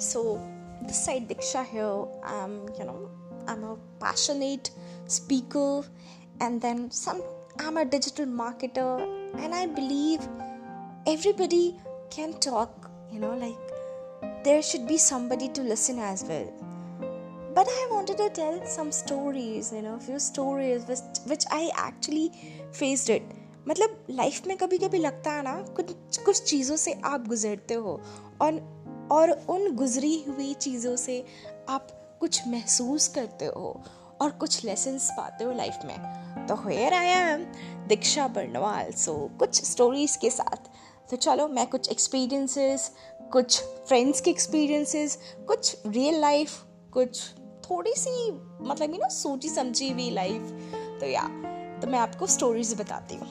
So, this side Diksha here, I'm, you know, I'm a passionate speaker and then some I'm a digital marketer and I believe everybody can talk, you know, like there should be somebody to listen as well. But I wanted to tell some stories, you know, few stories which, which I actually faced it. मतलब life में कभी कभी लगता है ना कुछ कुछ चीज़ों से आप गुजरते हो और और उन गुजरी हुई चीज़ों से आप कुछ महसूस करते हो और कुछ लेसन्स पाते हो लाइफ में। तो here I am Diksha Barnwal. So कुछ स्टोरीज के साथ। तो चलो, मैं कुछ एक्सपीरियंसेस कुछ फ्रेंड्स के एक्सपीरियंसेस कुछ रियल लाइफ कुछ थोड़ी सी मतलब यू नो सोची समझी हुई लाइफ तो या तो मैं आपको स्टोरीज बताती हूँ।